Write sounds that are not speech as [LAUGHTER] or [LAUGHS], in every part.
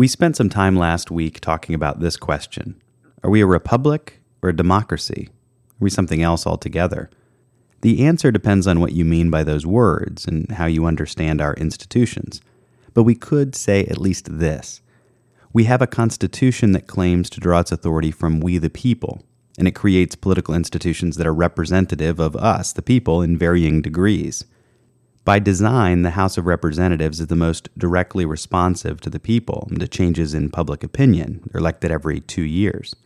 We spent some time last week talking about this question Are we a republic or a democracy? Are we something else altogether? The answer depends on what you mean by those words and how you understand our institutions. But we could say at least this We have a constitution that claims to draw its authority from we the people, and it creates political institutions that are representative of us, the people, in varying degrees. By design, the House of Representatives is the most directly responsive to the people and to changes in public opinion. They're elected every two years.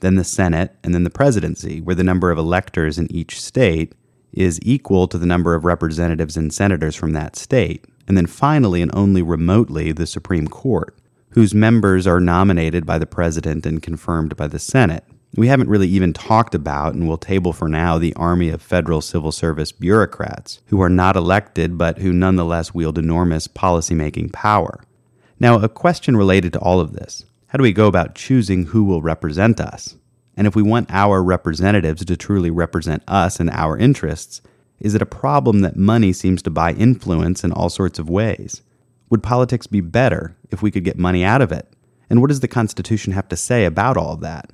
Then the Senate, and then the presidency, where the number of electors in each state is equal to the number of representatives and senators from that state. And then finally, and only remotely, the Supreme Court, whose members are nominated by the president and confirmed by the Senate. We haven't really even talked about, and we'll table for now, the army of federal civil service bureaucrats who are not elected but who nonetheless wield enormous policymaking power. Now, a question related to all of this how do we go about choosing who will represent us? And if we want our representatives to truly represent us and our interests, is it a problem that money seems to buy influence in all sorts of ways? Would politics be better if we could get money out of it? And what does the Constitution have to say about all that?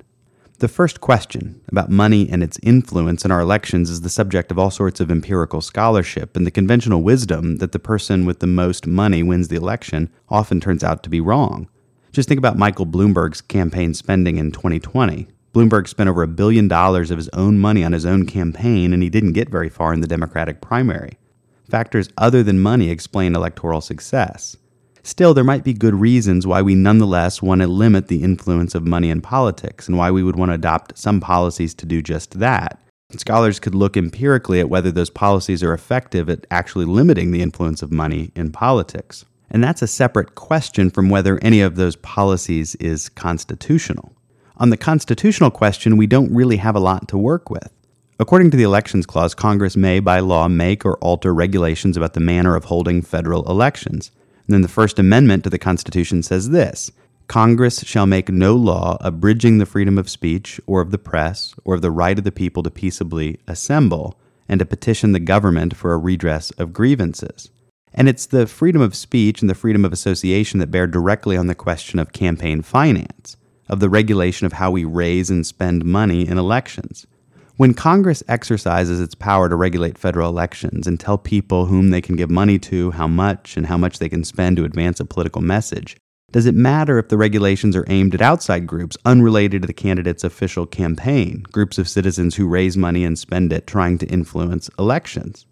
The first question about money and its influence in our elections is the subject of all sorts of empirical scholarship, and the conventional wisdom that the person with the most money wins the election often turns out to be wrong. Just think about Michael Bloomberg's campaign spending in 2020. Bloomberg spent over a billion dollars of his own money on his own campaign, and he didn't get very far in the Democratic primary. Factors other than money explain electoral success. Still, there might be good reasons why we nonetheless want to limit the influence of money in politics and why we would want to adopt some policies to do just that. Scholars could look empirically at whether those policies are effective at actually limiting the influence of money in politics. And that's a separate question from whether any of those policies is constitutional. On the constitutional question, we don't really have a lot to work with. According to the Elections Clause, Congress may, by law, make or alter regulations about the manner of holding federal elections. And then the First Amendment to the Constitution says this Congress shall make no law abridging the freedom of speech or of the press or of the right of the people to peaceably assemble and to petition the government for a redress of grievances. And it's the freedom of speech and the freedom of association that bear directly on the question of campaign finance, of the regulation of how we raise and spend money in elections. When Congress exercises its power to regulate federal elections and tell people whom they can give money to, how much, and how much they can spend to advance a political message, does it matter if the regulations are aimed at outside groups unrelated to the candidate's official campaign, groups of citizens who raise money and spend it trying to influence elections?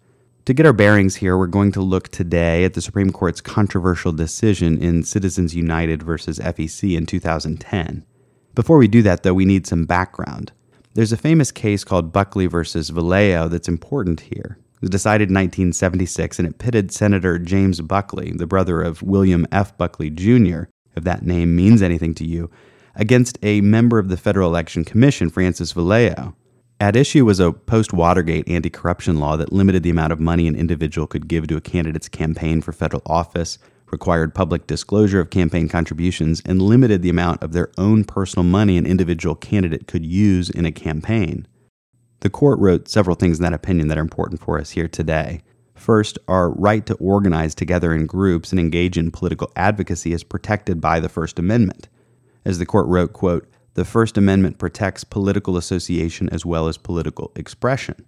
To get our bearings here, we're going to look today at the Supreme Court's controversial decision in Citizens United versus FEC in 2010. Before we do that, though, we need some background. There's a famous case called Buckley versus Valeo that's important here. It was decided in 1976 and it pitted Senator James Buckley, the brother of William F. Buckley Jr., if that name means anything to you, against a member of the Federal Election Commission, Francis Valeo. At issue was a post Watergate anti corruption law that limited the amount of money an individual could give to a candidate's campaign for federal office, required public disclosure of campaign contributions, and limited the amount of their own personal money an individual candidate could use in a campaign. The court wrote several things in that opinion that are important for us here today. First, our right to organize together in groups and engage in political advocacy is protected by the First Amendment. As the court wrote, quote, the First Amendment protects political association as well as political expression.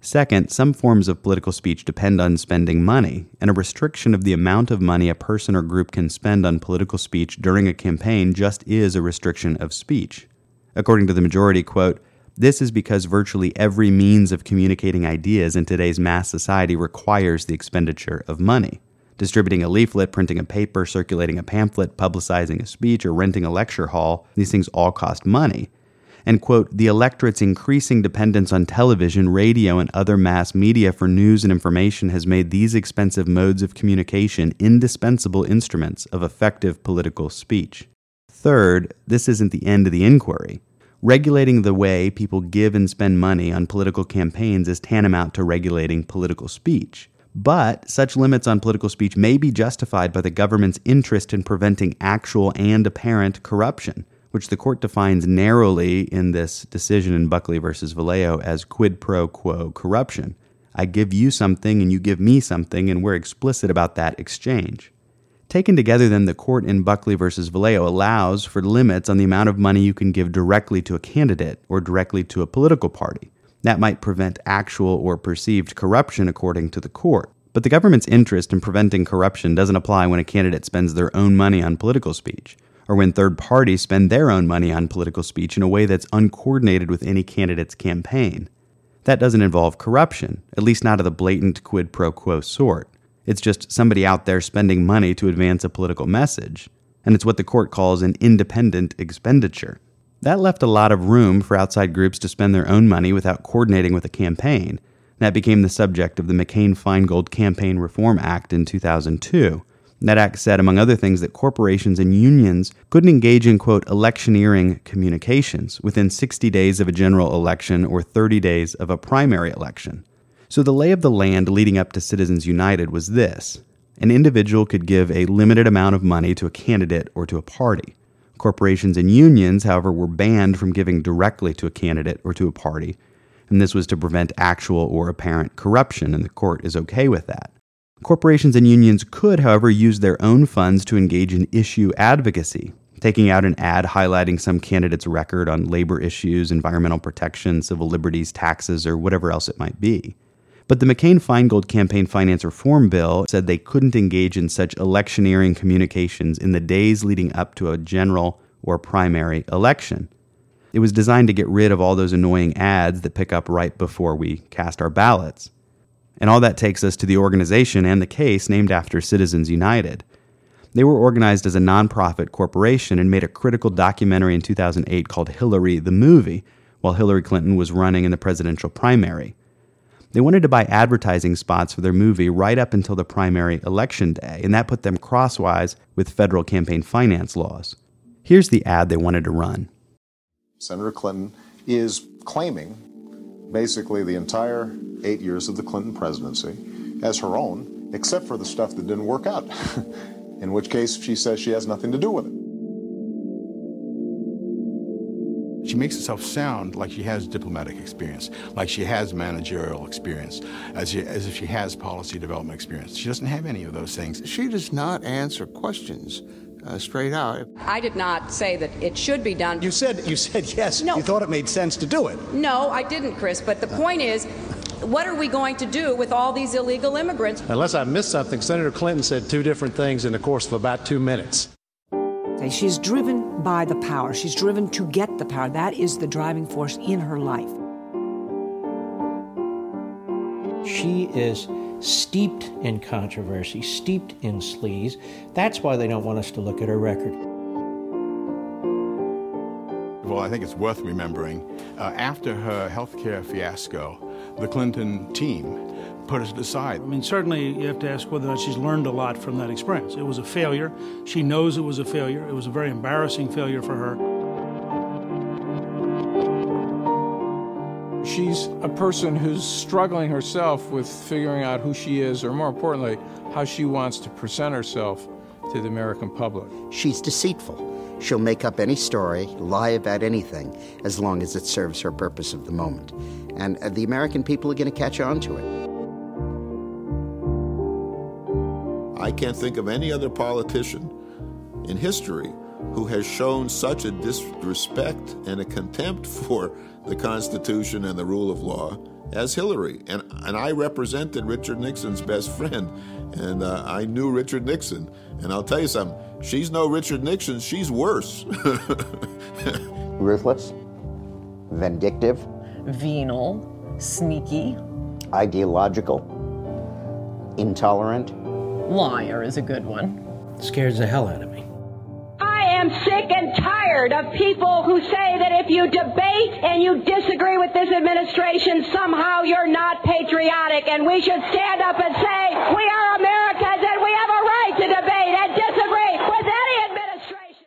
Second, some forms of political speech depend on spending money, and a restriction of the amount of money a person or group can spend on political speech during a campaign just is a restriction of speech. According to the majority, quote, this is because virtually every means of communicating ideas in today's mass society requires the expenditure of money. Distributing a leaflet, printing a paper, circulating a pamphlet, publicizing a speech, or renting a lecture hall, these things all cost money and quote, the electorate's increasing dependence on television, radio, and other mass media for news and information has made these expensive modes of communication indispensable instruments of effective political speech. Third, this isn't the end of the inquiry. Regulating the way people give and spend money on political campaigns is tantamount to regulating political speech. But such limits on political speech may be justified by the government's interest in preventing actual and apparent corruption, which the court defines narrowly in this decision in Buckley versus Valeo as quid pro quo corruption. I give you something and you give me something, and we're explicit about that exchange. Taken together, then, the court in Buckley versus Valeo allows for limits on the amount of money you can give directly to a candidate or directly to a political party. That might prevent actual or perceived corruption, according to the court. But the government's interest in preventing corruption doesn't apply when a candidate spends their own money on political speech, or when third parties spend their own money on political speech in a way that's uncoordinated with any candidate's campaign. That doesn't involve corruption, at least not of the blatant quid pro quo sort. It's just somebody out there spending money to advance a political message, and it's what the court calls an independent expenditure. That left a lot of room for outside groups to spend their own money without coordinating with a campaign. That became the subject of the McCain Feingold Campaign Reform Act in 2002. Act said, among other things, that corporations and unions couldn't engage in, quote, electioneering communications within 60 days of a general election or 30 days of a primary election. So the lay of the land leading up to Citizens United was this an individual could give a limited amount of money to a candidate or to a party. Corporations and unions, however, were banned from giving directly to a candidate or to a party, and this was to prevent actual or apparent corruption, and the court is okay with that. Corporations and unions could, however, use their own funds to engage in issue advocacy, taking out an ad highlighting some candidate's record on labor issues, environmental protection, civil liberties, taxes, or whatever else it might be. But the McCain Feingold Campaign Finance Reform Bill said they couldn't engage in such electioneering communications in the days leading up to a general or primary election. It was designed to get rid of all those annoying ads that pick up right before we cast our ballots. And all that takes us to the organization and the case named after Citizens United. They were organized as a nonprofit corporation and made a critical documentary in 2008 called Hillary the Movie while Hillary Clinton was running in the presidential primary. They wanted to buy advertising spots for their movie right up until the primary election day, and that put them crosswise with federal campaign finance laws. Here's the ad they wanted to run Senator Clinton is claiming basically the entire eight years of the Clinton presidency as her own, except for the stuff that didn't work out, [LAUGHS] in which case she says she has nothing to do with it. She makes herself sound like she has diplomatic experience, like she has managerial experience, as, she, as if she has policy development experience. She doesn't have any of those things. She does not answer questions uh, straight out. I did not say that it should be done. You said you said yes. No. You thought it made sense to do it. No, I didn't, Chris. But the point is, what are we going to do with all these illegal immigrants? Unless I missed something, Senator Clinton said two different things in the course of about two minutes. She's driven by the power. She's driven to get the power. That is the driving force in her life. She is steeped in controversy, steeped in sleaze. That's why they don't want us to look at her record. Well, I think it's worth remembering uh, after her healthcare fiasco, the Clinton team put us aside. I mean, certainly you have to ask whether or not she's learned a lot from that experience. It was a failure. She knows it was a failure. It was a very embarrassing failure for her. She's a person who's struggling herself with figuring out who she is, or more importantly, how she wants to present herself to the American public. She's deceitful. She'll make up any story, lie about anything, as long as it serves her purpose of the moment. And uh, the American people are going to catch on to it. I can't think of any other politician in history who has shown such a disrespect and a contempt for the Constitution and the rule of law as Hillary. And, and I represented Richard Nixon's best friend, and uh, I knew Richard Nixon. And I'll tell you something, she's no Richard Nixon, she's worse. [LAUGHS] Ruthless, vindictive, venal, sneaky, ideological, intolerant. Liar is a good one. Scares the hell out of me. Am sick and tired of people who say that if you debate and you disagree with this administration, somehow you're not patriotic. And we should stand up and say, we are Americans and we have a right to debate and disagree with any administration.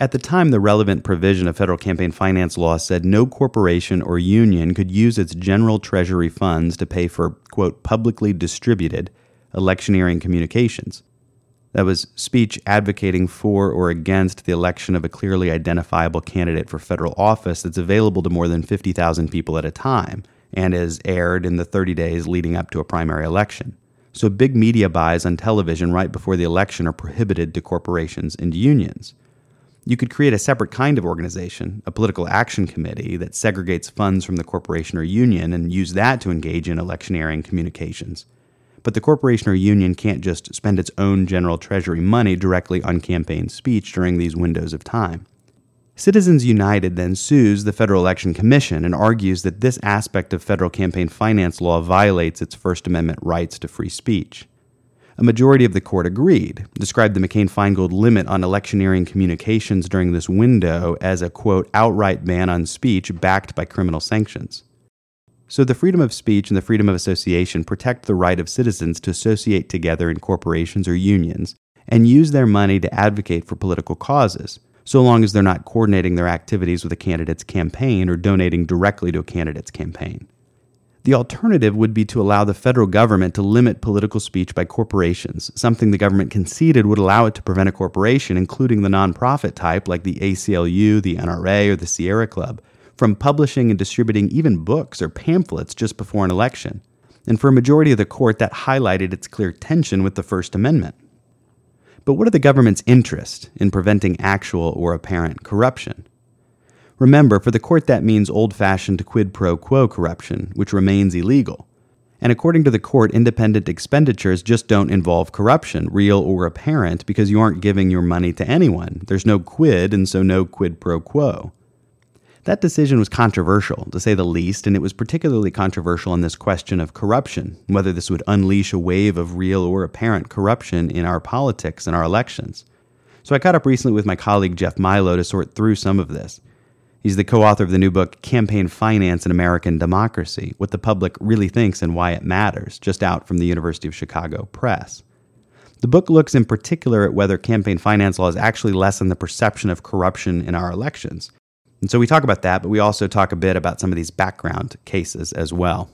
At the time, the relevant provision of federal campaign finance law said no corporation or union could use its general treasury funds to pay for, quote, publicly distributed electioneering communications. That was speech advocating for or against the election of a clearly identifiable candidate for federal office that's available to more than 50,000 people at a time and is aired in the 30 days leading up to a primary election. So big media buys on television right before the election are prohibited to corporations and unions. You could create a separate kind of organization, a political action committee that segregates funds from the corporation or union and use that to engage in electioneering communications. But the corporation or union can't just spend its own general treasury money directly on campaign speech during these windows of time. Citizens United then sues the Federal Election Commission and argues that this aspect of federal campaign finance law violates its First Amendment rights to free speech. A majority of the court agreed, described the McCain Feingold limit on electioneering communications during this window as a, quote, outright ban on speech backed by criminal sanctions. So the freedom of speech and the freedom of association protect the right of citizens to associate together in corporations or unions and use their money to advocate for political causes, so long as they're not coordinating their activities with a candidate's campaign or donating directly to a candidate's campaign. The alternative would be to allow the federal government to limit political speech by corporations, something the government conceded would allow it to prevent a corporation, including the nonprofit type like the ACLU, the NRA, or the Sierra Club, from publishing and distributing even books or pamphlets just before an election. And for a majority of the court, that highlighted its clear tension with the First Amendment. But what are the government's interests in preventing actual or apparent corruption? Remember, for the court, that means old fashioned quid pro quo corruption, which remains illegal. And according to the court, independent expenditures just don't involve corruption, real or apparent, because you aren't giving your money to anyone. There's no quid, and so no quid pro quo. That decision was controversial, to say the least, and it was particularly controversial on this question of corruption, whether this would unleash a wave of real or apparent corruption in our politics and our elections. So I caught up recently with my colleague Jeff Milyo to sort through some of this. He's the co author of the new book, Campaign Finance in American Democracy What the Public Really Thinks and Why It Matters, just out from the University of Chicago Press. The book looks in particular at whether campaign finance laws actually lessen the perception of corruption in our elections. And so we talk about that, but we also talk a bit about some of these background cases as well.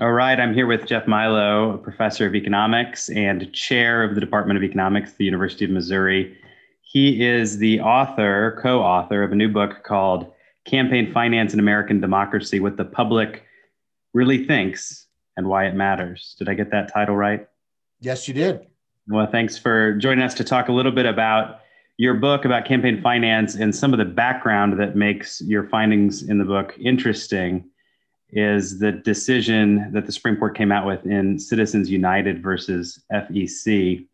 All right, I'm here with Jeff Milyo, a professor of economics and chair of the Department of Economics at the University of Missouri. He is the author, co author of a new book called Campaign Finance in American Democracy What the Public Really Thinks and Why It Matters. Did I get that title right? Yes, you did. Well, thanks for joining us to talk a little bit about your book about campaign finance and some of the background that makes your findings in the book interesting is the decision that the Supreme Court came out with in Citizens United versus FEC.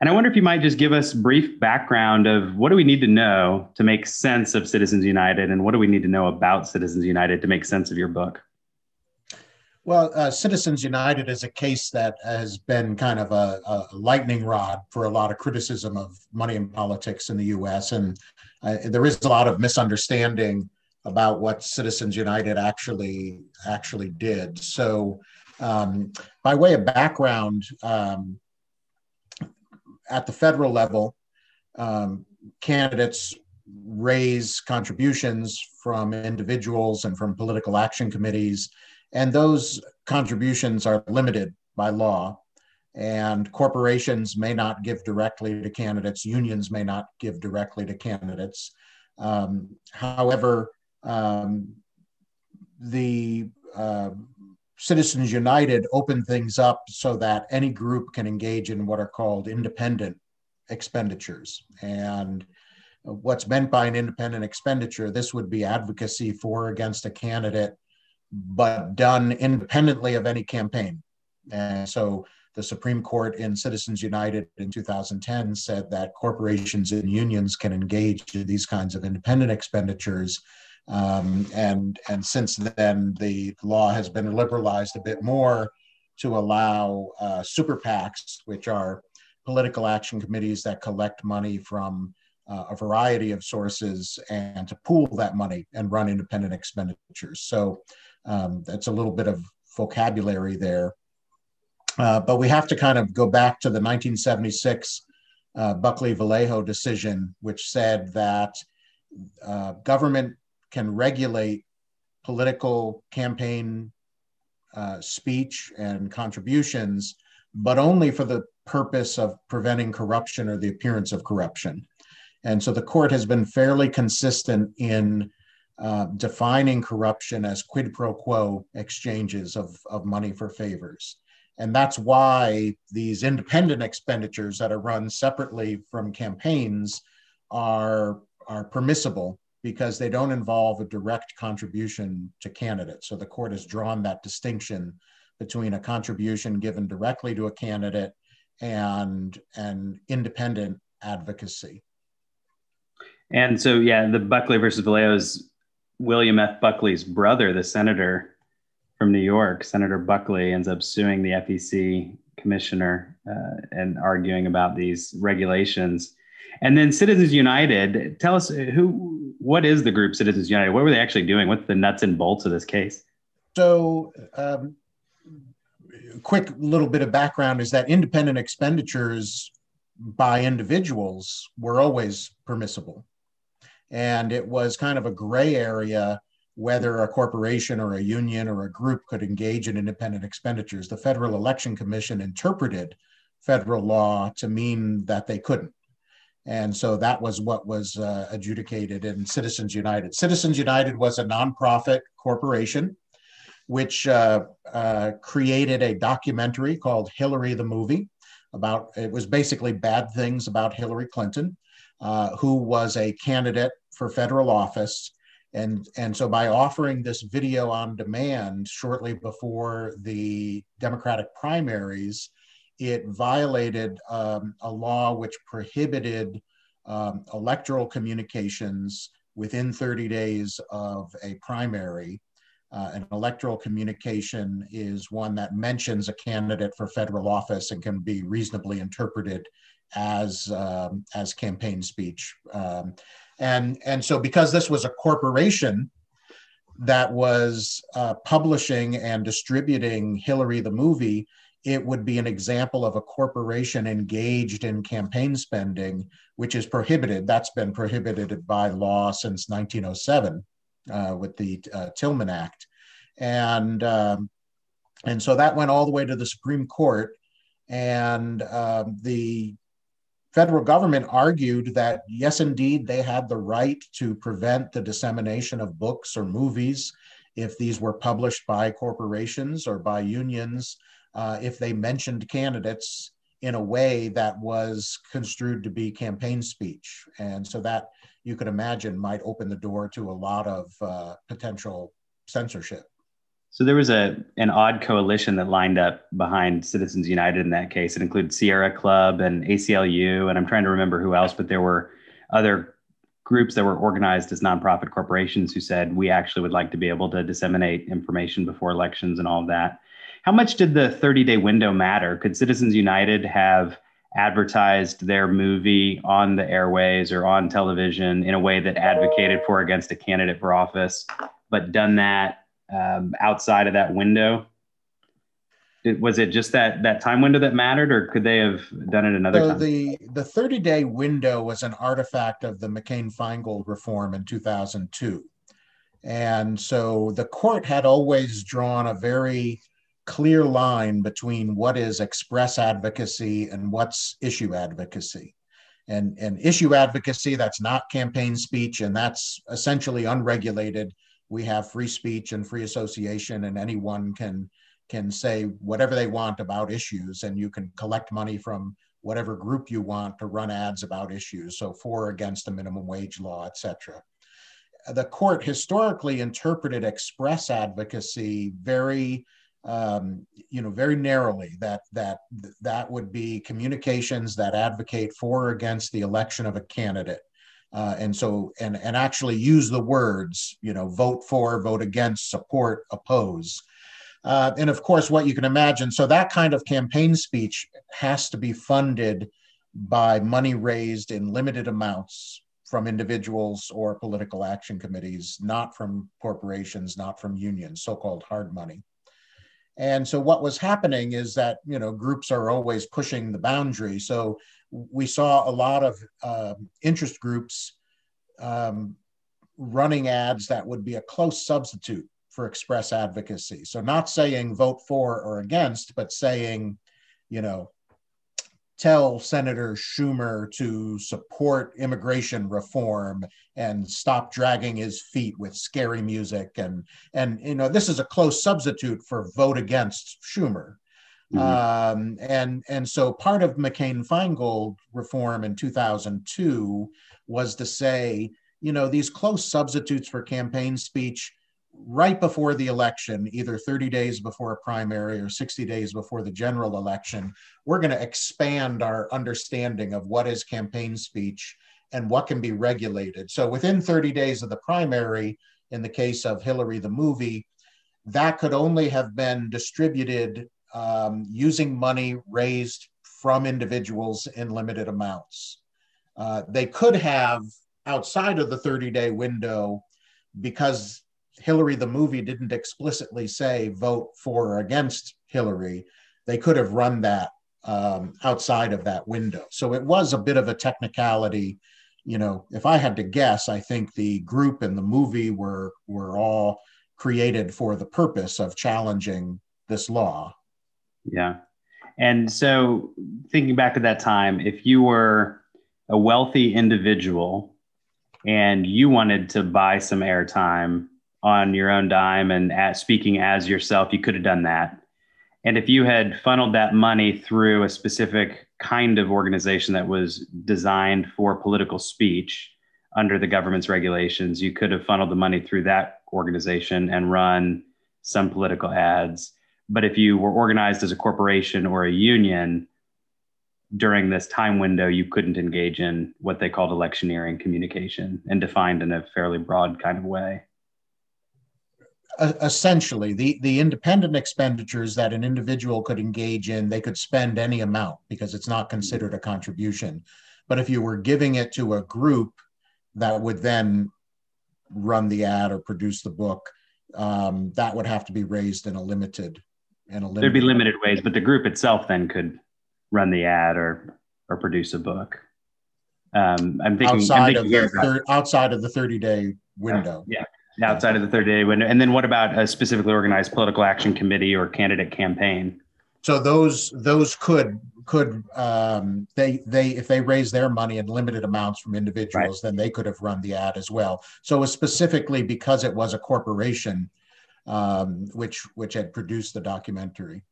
And I wonder if you might just give us brief background of what do we need to know to make sense of Citizens United, and what do we need to know about Citizens United to make sense of your book? Well, uh, Citizens United is a case that has been kind of a, a, lightning rod for a lot of criticism of money in politics in the U.S. And uh, there is a lot of misunderstanding about what Citizens United actually actually did. So, um, by way of background, um, at the federal level, um, candidates raise contributions from individuals and from political action committees, and those contributions are limited by law. And corporations may not give directly to candidates, unions may not give directly to candidates. Um, however, um, the uh, Citizens United opened things up so that any group can engage in what are called independent expenditures. And what's meant by an independent expenditure, this would be advocacy for or against a candidate, but done independently of any campaign. And so the Supreme Court in Citizens United in 2010 said that corporations and unions can engage in these kinds of independent expenditures um, and, and since then, the law has been liberalized a bit more to allow uh, super PACs, which are political action committees that collect money from uh, a variety of sources and to pool that money and run independent expenditures. So um, that's a little bit of vocabulary there. Uh, but we have to kind of go back to the 1976 uh, Buckley Valeo decision, which said that uh, government can regulate political campaign uh, speech and contributions, but only for the purpose of preventing corruption or the appearance of corruption. And so the court has been fairly consistent in uh, defining corruption as quid pro quo exchanges of, of money for favors. And that's why these independent expenditures that are run separately from campaigns are, are permissible because they don't involve a direct contribution to candidates. So the court has drawn that distinction between a contribution given directly to a candidate and an independent advocacy. And so, yeah, the Buckley versus Valeo is William F. Buckley's brother, the senator from New York, Senator Buckley, ends up suing the FEC commissioner uh, and arguing about these regulations. And then Citizens United, tell us who, what is the group Citizens United? What were they actually doing? What's the nuts and bolts of this case? So, um, quick little bit of background is that independent expenditures by individuals were always permissible. And it was kind of a gray area whether a corporation or a union or a group could engage in independent expenditures. The Federal Election Commission interpreted federal law to mean that they couldn't. And so that was what was uh, adjudicated in Citizens United. Citizens United was a nonprofit corporation which uh, uh, created a documentary called Hillary the Movie about it was basically bad things about Hillary Clinton, uh, who was a candidate for federal office. And, and so by offering this video on demand shortly before the Democratic primaries, it violated um, a law which prohibited um, electoral communications within 30 days of a primary uh, an electoral communication is one that mentions a candidate for federal office and can be reasonably interpreted as um, as campaign speech. Um, and and so because this was a corporation that was uh, publishing and distributing Hillary the movie, it would be an example of a corporation engaged in campaign spending, which is prohibited. That's been prohibited by law since 1907 uh, with the uh, Tillman Act, and um, and so that went all the way to the Supreme Court, and um, the federal government argued that yes, indeed, they had the right to prevent the dissemination of books or movies if these were published by corporations or by unions, uh, if they mentioned candidates in a way that was construed to be campaign speech. And so that you could imagine might open the door to a lot of uh, potential censorship. So there was a an odd coalition that lined up behind Citizens United in that case. It included Sierra Club and ACLU, and I'm trying to remember who else, but there were other groups that were organized as nonprofit corporations who said we actually would like to be able to disseminate information before elections and all of that. How much did the 30 day window matter? Could Citizens United have advertised their movie on the airways or on television in a way that advocated for against a candidate for office, but done that um, outside of that window? It, was it just that that time window that mattered, or could they have done it another so time? The the 30 day window was an artifact of the McCain Feingold reform in 2002. And so the court had always drawn a very clear line between what is express advocacy and what's issue advocacy. And, and issue advocacy, that's not campaign speech, and that's essentially unregulated. We have free speech and free association, and anyone can can say whatever they want about issues, and you can collect money from whatever group you want to run ads about issues. So for against the minimum wage law, etc. The court historically interpreted express advocacy very um, you know, very narrowly that that that would be communications that advocate for or against the election of a candidate. Uh, and so and and actually use the words you know vote for vote against support oppose uh, and of course what you can imagine so that kind of campaign speech has to be funded by money raised in limited amounts from individuals or political action committees not from corporations not from unions so-called hard money and so what was happening is that you know groups are always pushing the boundary. So we saw a lot of um, interest groups um, running ads that would be a close substitute for express advocacy. So, not saying vote for or against, but saying, you know, tell Senator Schumer to support immigration reform and stop dragging his feet with scary music and and you know this is a close substitute for vote against Schumer. Mm-hmm. Um, and and so part of McCain Feingold reform in 2002 was to say, you know, these close substitutes for campaign speech right before the election, either 30 days before a primary or 60 days before the general election, we're going to expand our understanding of what is campaign speech and what can be regulated. So within 30 days of the primary, in the case of Hillary the movie, that could only have been distributed um, using money raised from individuals in limited amounts. Uh, they could have, outside of the 30 day window, because Hillary the movie didn't explicitly say vote for or against Hillary, they could have run that um, outside of that window. So it was a bit of a technicality. You know, if I had to guess, I think the group and the movie were were all created for the purpose of challenging this law. Yeah. And so thinking back at that time, if you were a wealthy individual and you wanted to buy some airtime on your own dime and at speaking as yourself, you could have done that. And if you had funneled that money through a specific kind of organization that was designed for political speech under the government's regulations, you could have funneled the money through that organization and run some political ads. But if you were organized as a corporation or a union during this time window, you couldn't engage in what they called electioneering communication and defined in a fairly broad kind of way. Essentially the the independent expenditures that an individual could engage in they could spend any amount because it's not considered a contribution. But if you were giving it to a group that would then run the ad or produce the book um, that would have to be raised in a limited in a limited there'd be limited ways but the group itself then could run the ad or or produce a book um, i'm thinking outside I'm thinking of the thir- outside of the 30 day window yeah outside of the 30 day window. And then what about a specifically organized political action committee or candidate campaign? So those those could could um, they they if they raise their money in limited amounts from individuals, right. then they could have run the ad as well. So it was specifically because it was a corporation, um, which which had produced the documentary.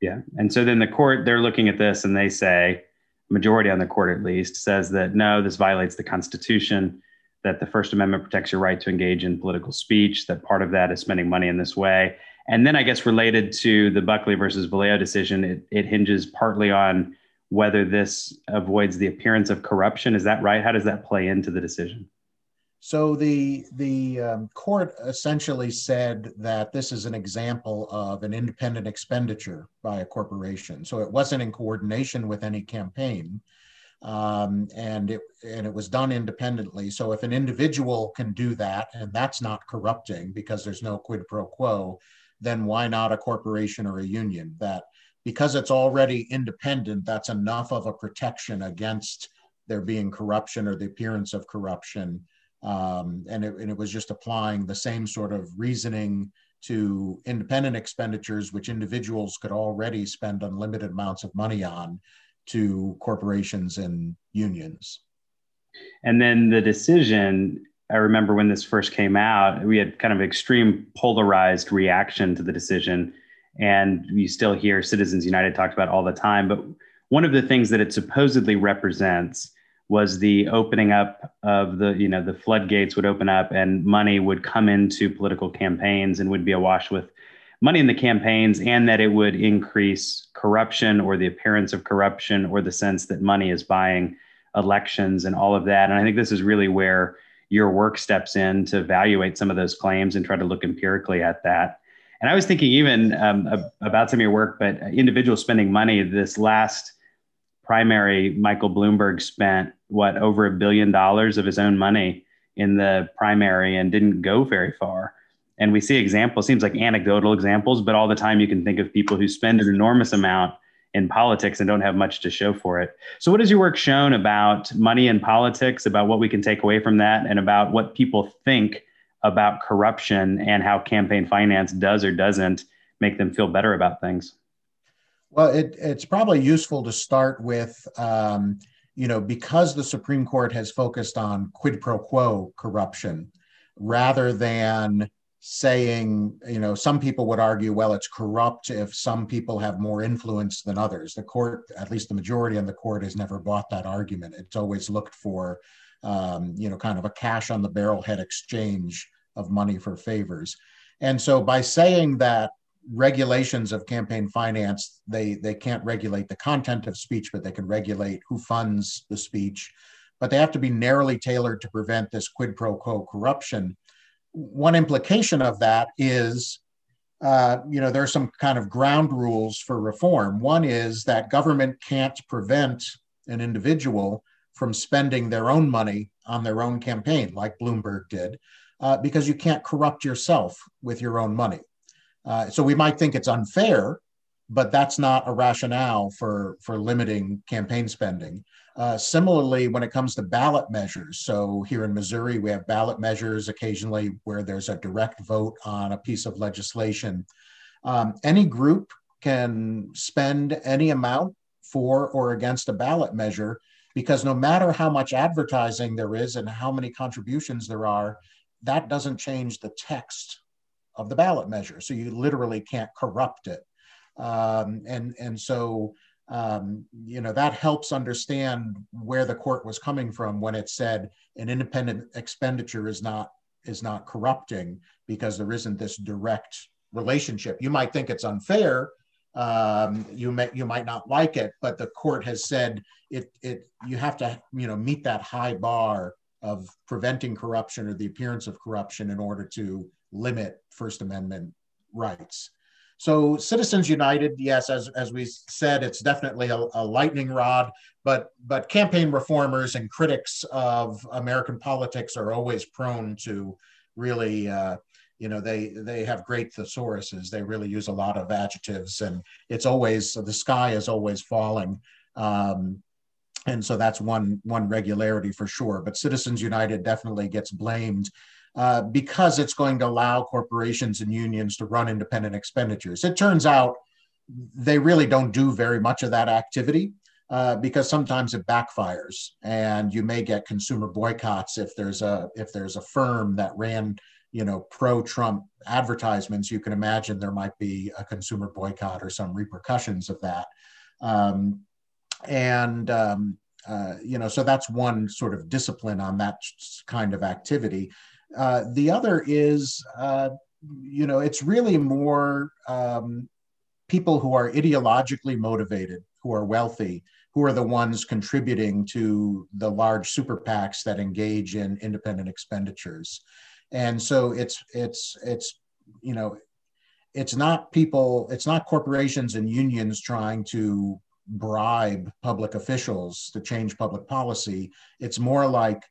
Yeah, and so then the court they're looking at this and they say, majority on the court at least says that no, this violates the Constitution that the First Amendment protects your right to engage in political speech, that part of that is spending money in this way. And then I guess related to the Buckley versus Valeo decision, it, it hinges partly on whether this avoids the appearance of corruption. Is that right? How does that play into the decision? So the the um, court essentially said that this is an example of an independent expenditure by a corporation. So it wasn't in coordination with any campaign um, and it and it was done independently. So if an individual can do that, and that's not corrupting because there's no quid pro quo, then why not a corporation or a union? That because it's already independent, that's enough of a protection against there being corruption or the appearance of corruption. Um, and, it, and it was just applying the same sort of reasoning to independent expenditures, which individuals could already spend unlimited amounts of money on to corporations and unions. And then the decision, I remember when this first came out, we had kind of extreme polarized reaction to the decision. And you still hear Citizens United talked about all the time. But one of the things that it supposedly represents was the opening up of the, you know, the floodgates would open up and money would come into political campaigns and would be awash with money in the campaigns and that it would increase corruption or the appearance of corruption or the sense that money is buying elections and all of that. And I think this is really where your work steps in to evaluate some of those claims and try to look empirically at that. And I was thinking even um, about some of your work, but individuals spending money this last primary, Michael Bloomberg spent what over a billion dollars of his own money in the primary and didn't go very far. And we see examples, seems like anecdotal examples, but all the time you can think of people who spend an enormous amount in politics and don't have much to show for it. So, what has your work shown about money in politics, about what we can take away from that, and about what people think about corruption and how campaign finance does or doesn't make them feel better about things? Well, it, it's probably useful to start with, um, you know, because the Supreme Court has focused on quid pro quo corruption rather than saying, you know, some people would argue, well, it's corrupt if some people have more influence than others. The court, at least the majority in the court, has never bought that argument. It's always looked for, um, you know, kind of a cash on the barrelhead exchange of money for favors. And so by saying that regulations of campaign finance, they, they can't regulate the content of speech, but they can regulate who funds the speech. But they have to be narrowly tailored to prevent this quid pro quo corruption. One implication of that is uh, you know there are some kind of ground rules for reform. One is that government can't prevent an individual from spending their own money on their own campaign like bloomberg did uh, because you can't corrupt yourself with your own money uh, so we might think it's unfair but that's not a rationale for for limiting campaign spending. Uh, similarly, when it comes to ballot measures, so here in Missouri, we have ballot measures occasionally where there's a direct vote on a piece of legislation. Um, any group can spend any amount for or against a ballot measure because no matter how much advertising there is and how many contributions there are, that doesn't change the text of the ballot measure. So you literally can't corrupt it. Um, and, and so, um, you know, that helps understand where the court was coming from when it said an independent expenditure is not is not corrupting because there isn't this direct relationship. You might think it's unfair. Um, you may you might not like it, but the court has said it it you have to you know meet that high bar of preventing corruption or the appearance of corruption in order to limit First Amendment rights. So Citizens United, yes, as, as we said, it's definitely a, a, lightning rod, but but campaign reformers and critics of American politics are always prone to really, uh, you know, they they have great thesauruses. They really use a lot of adjectives, and it's always the sky is always falling. Um, and so that's one one regularity for sure. But Citizens United definitely gets blamed uh, because it's going to allow corporations and unions to run independent expenditures. It turns out they really don't do very much of that activity uh, because sometimes it backfires, and you may get consumer boycotts if there's a if there's a firm that ran you know pro-Trump advertisements. You can imagine there might be a consumer boycott or some repercussions of that. Um, and um, uh, you know, so that's one sort of discipline on that kind of activity. Uh, the other is, uh, you know, it's really more um, people who are ideologically motivated, who are wealthy, who are the ones contributing to the large super PACs that engage in independent expenditures. And so it's it's it's you know it's not people it's not corporations and unions trying to bribe public officials to change public policy it's more like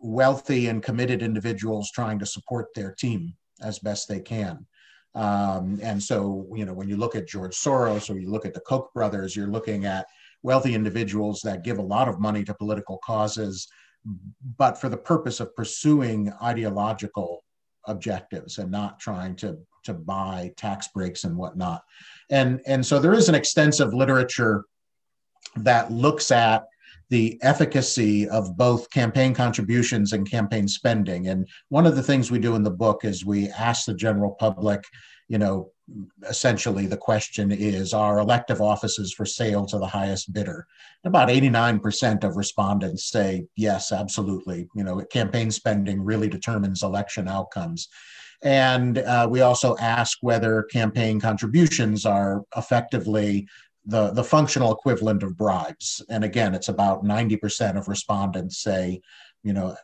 wealthy and committed individuals trying to support their team as best they can. Um, and so, you know, when you look at George Soros or you look at the Koch brothers, you're looking at wealthy individuals that give a lot of money to political causes, but for the purpose of pursuing ideological objectives and not trying to to buy tax breaks and whatnot. And and so there is an extensive literature that looks at the efficacy of both campaign contributions and campaign spending. And one of the things we do in the book is we ask the general public, you know, essentially the question is are elective offices for sale to the highest bidder? About 89% of respondents say yes absolutely. You know campaign spending really determines election outcomes. And uh, we also ask whether campaign contributions are effectively the, the functional equivalent of bribes. And again, it's about 90% of respondents say, you know,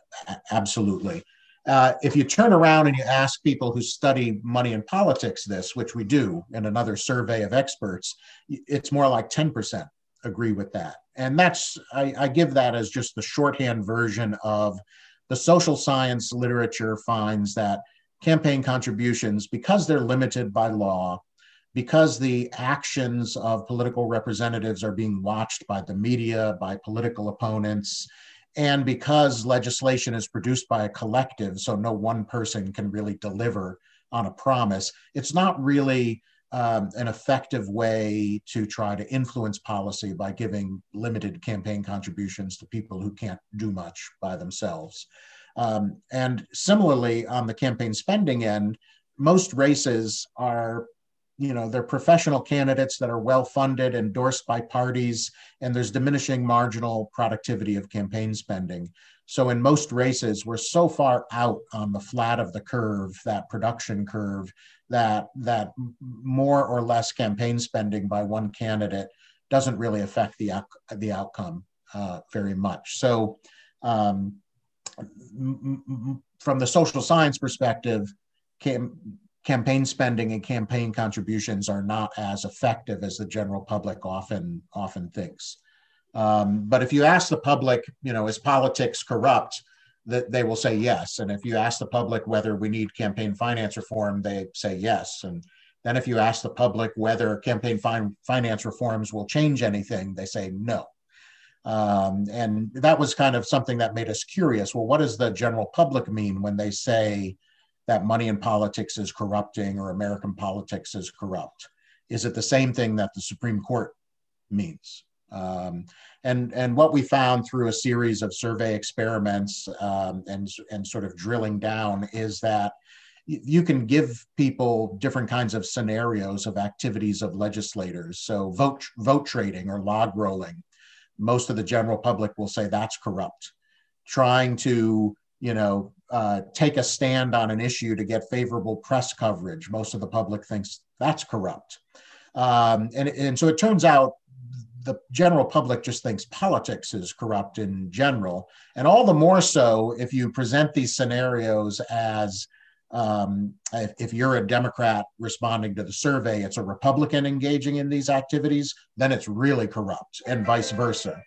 absolutely. Uh, if you turn around and you ask people who study money and politics this, which we do in another survey of experts, it's more like 10% agree with that. And that's, I, I give that as just the shorthand version of the social science literature finds that campaign contributions, because they're limited by law, because the actions of political representatives are being watched by the media, by political opponents, and because legislation is produced by a collective, so no one person can really deliver on a promise, it's not really um, an effective way to try to influence policy by giving limited campaign contributions to people who can't do much by themselves. Um, and similarly, on the campaign spending end, most races are you know they're professional candidates that are well funded endorsed by parties and there's diminishing marginal productivity of campaign spending. So in most races we're so far out on the flat of the curve that production curve that that more or less campaign spending by one candidate doesn't really affect the the outcome uh, very much. So um, from the social science perspective cam- campaign spending and campaign contributions are not as effective as the general public often often thinks. Um, but if you ask the public, you know, is politics corrupt? That they will say yes. And if you ask the public whether we need campaign finance reform, they say yes. And then if you ask the public whether campaign fin- finance reforms will change anything, they say no. Um, and that was kind of something that made us curious. Well, what does the general public mean when they say that money in politics is corrupting or American politics is corrupt? Is it the same thing that the Supreme Court means? Um, and, and what we found through a series of survey experiments um, and, and sort of drilling down is that you can give people different kinds of scenarios of activities of legislators. So vote vote trading or log rolling, most of the general public will say that's corrupt. Trying to you know uh, take a stand on an issue to get favorable press coverage. Most of the public thinks that's corrupt. Um, and, and so it turns out the general public just thinks politics is corrupt in general. And all the more so if you present these scenarios as um, if, if, you're a Democrat responding to the survey, it's a Republican engaging in these activities, then it's really corrupt, and vice versa.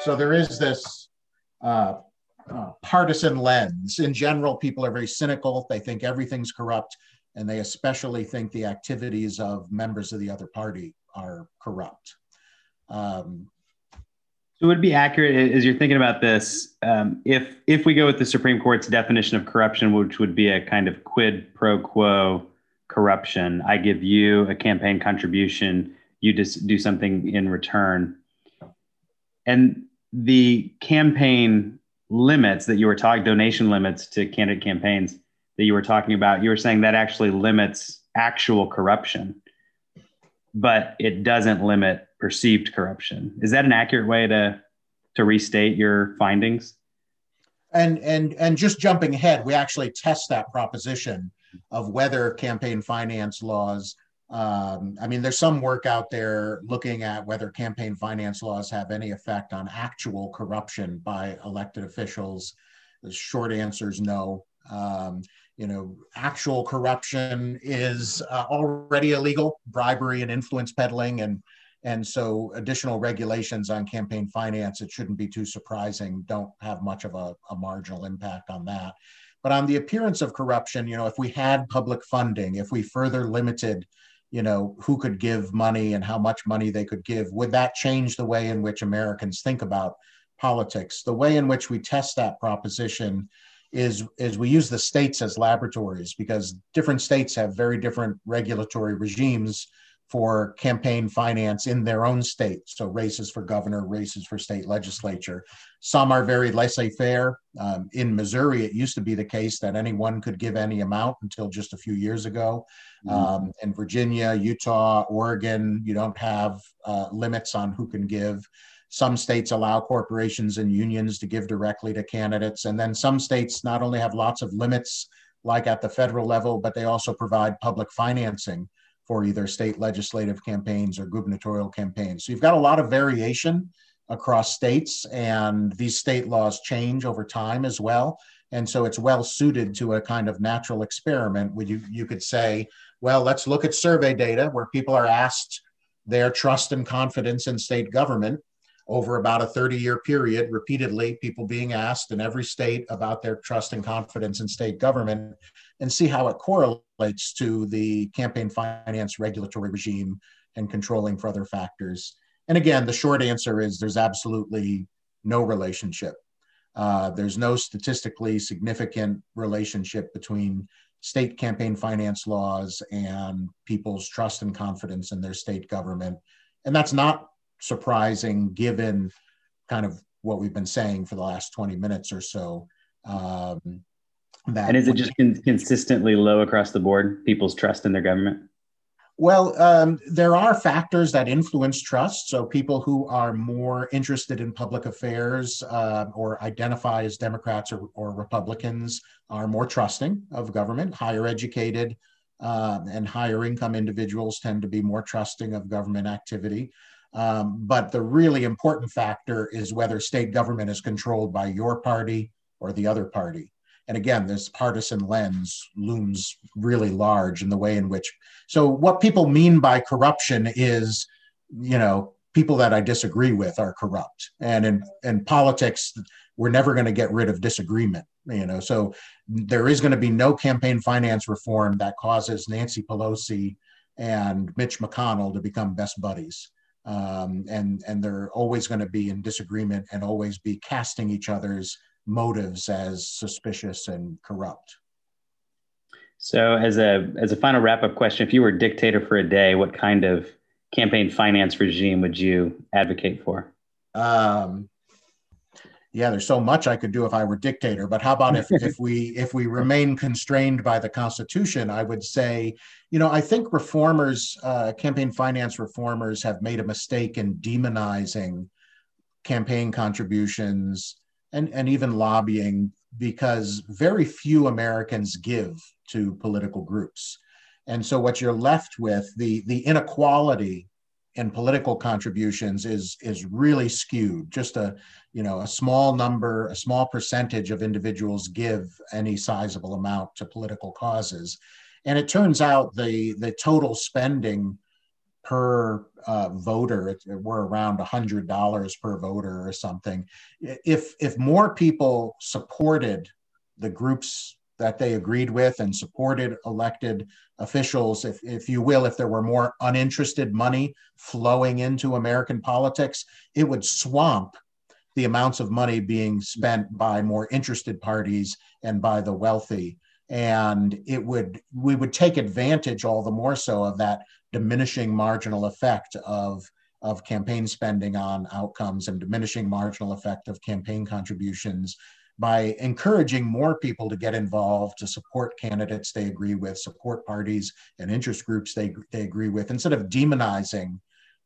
So there is this uh, uh, partisan lens. In general, people are very cynical. They think everything's corrupt, and they especially think the activities of members of the other party are corrupt. Um, so would be accurate as you're thinking about this, um, if if we go with the Supreme Court's definition of corruption, which would be a kind of quid pro quo corruption, I give you a campaign contribution, you just do something in return, and the campaign limits that you were talking, donation limits to candidate campaigns that you were talking about, you were saying that actually limits actual corruption, but it doesn't limit perceived corruption. Is that an accurate way to to restate your findings? And and and just jumping ahead, we actually test that proposition of whether campaign finance laws um, I mean, there's some work out there looking at whether campaign finance laws have any effect on actual corruption by elected officials. The short answer is no. Um, you know, actual corruption is uh, already illegal, bribery and influence peddling, and and so additional regulations on campaign finance, it shouldn't be too surprising, don't have much of a, a marginal impact on that. But on the appearance of corruption, you know, if we had public funding, if we further limited you know who could give money and how much money they could give. Would that change the way in which americans think about politics? The way in which we test that proposition is is we use the states as laboratories because different states have very different regulatory regimes for campaign finance in their own state. So races for governor, races for state legislature. Some are very laissez-faire. Um, in Missouri, it used to be the case that anyone could give any amount until just a few years ago. Mm-hmm. Um, in Virginia, Utah, Oregon, you don't have uh, limits on who can give. Some states allow corporations and unions to give directly to candidates. And then some states not only have lots of limits, like at the federal level, but they also provide public financing for either state legislative campaigns or gubernatorial campaigns. So you've got a lot of variation across states, and these state laws change over time as well. And so it's well suited to a kind of natural experiment where you, you could say, well, let's look at survey data where people are asked their trust and confidence in state government over about a 30 year period, repeatedly, people being asked in every state about their trust and confidence in state government and see how it correlates relates to the campaign finance regulatory regime and controlling for other factors. And again, the short answer is there's absolutely no relationship. Uh, there's no statistically significant relationship between state campaign finance laws and people's trust and confidence in their state government. And that's not surprising given kind of what we've been saying for the last 20 minutes or so. Um, that and is it just con- consistently low across the board, people's trust in their government? Well, um, there are factors that influence trust. So, people who are more interested in public affairs uh, or identify as Democrats or, or, Republicans are more trusting of government. Higher educated uh, and higher income individuals tend to be more trusting of government activity. Um, but the really important factor is whether state government is controlled by your party or the other party. And again, this partisan lens looms really large in the way in which. So, what people mean by corruption is, you know, people that I disagree with are corrupt. And in, in politics, we're never going to get rid of disagreement, you know. So, there is going to be no campaign finance reform that causes Nancy Pelosi and Mitch McConnell to become best buddies. Um, and and they're always going to be in disagreement and always be casting each other's motives as suspicious and corrupt. So, as a as a final wrap up question, if you were dictator for a day, what kind of campaign finance regime would you advocate for? Um, yeah, there's so much I could do if I were dictator. But how about if, [LAUGHS] if we if we remain constrained by the Constitution? I would say, you know, I think reformers, uh, campaign finance reformers, have made a mistake in demonizing campaign contributions and, and even lobbying because very few Americans give to political groups. And so what you're left with, the, the inequality in political contributions is, is really skewed. Just a, you know, a small number, a small percentage of individuals give any sizable amount to political causes. And it turns out the, the total spending per uh, voter. It, we're around $100 per voter or something. If, if more people supported the groups that they agreed with and supported elected officials, if, if you will, if there were more uninterested money flowing into American politics, it would swamp the amounts of money being spent by more interested parties and by the wealthy and it would we would take advantage all the more so of that diminishing marginal effect of of campaign spending on outcomes and diminishing marginal effect of campaign contributions by encouraging more people to get involved to support candidates they agree with support parties and interest groups they, they agree with instead of demonizing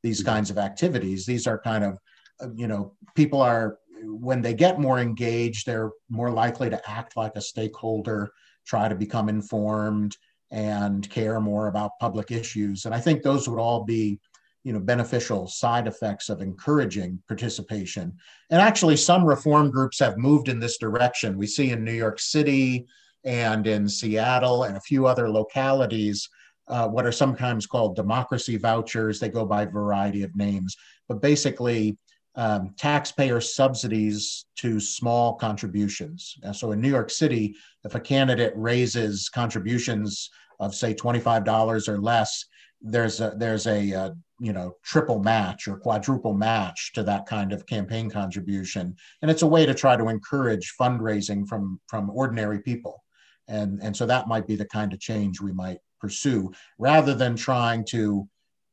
these mm-hmm. kinds of activities these are kind of uh, you know people are when they get more engaged they're more likely to act like a stakeholder try to become informed and care more about public issues. And I think those would all be you know beneficial side effects of encouraging participation. And actually some reform groups have moved in this direction. We see in new york city and in seattle and a few other localities uh, what are sometimes called democracy vouchers. They go by a variety of names. But basically um, taxpayer subsidies to small contributions. And so in New York City, if a candidate raises contributions of say $25 or less, there's a there's a uh, you know triple match or quadruple match to that kind of campaign contribution, and it's a way to try to encourage fundraising from from ordinary people, and and so that might be the kind of change we might pursue rather than trying to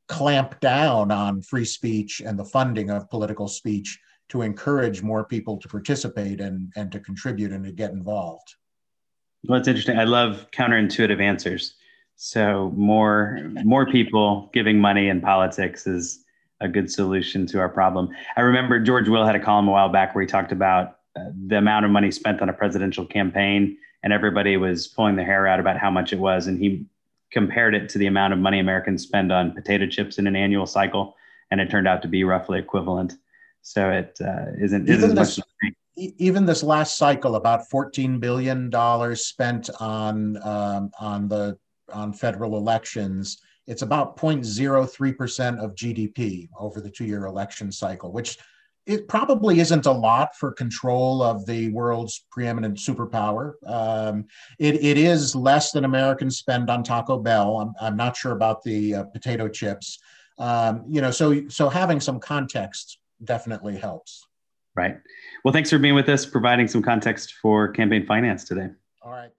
clamp down on free speech and the funding of political speech to encourage more people to participate and, and to contribute and to get involved. Well, it's interesting. I love counterintuitive answers. So more more people giving money in politics is a good solution to our problem. I remember George Will had a column a while back where he talked about uh, the amount of money spent on a presidential campaign, and everybody was pulling their hair out about how much it was. And he compared it to the amount of money Americans spend on potato chips in an annual cycle, and it turned out to be roughly equivalent. So it uh, isn't, isn't even this, even this last cycle, about fourteen billion dollars spent on um, on the on federal elections. It's about 0.03 percent of GDP over the two-year election cycle, which it probably isn't a lot for control of the world's preeminent superpower. Um, it, it is less than Americans spend on Taco Bell. I'm, I'm not sure about the uh, potato chips. Um, you know, so so having some context definitely helps. Right. Well, thanks for being with us, providing some context for campaign finance today. All right.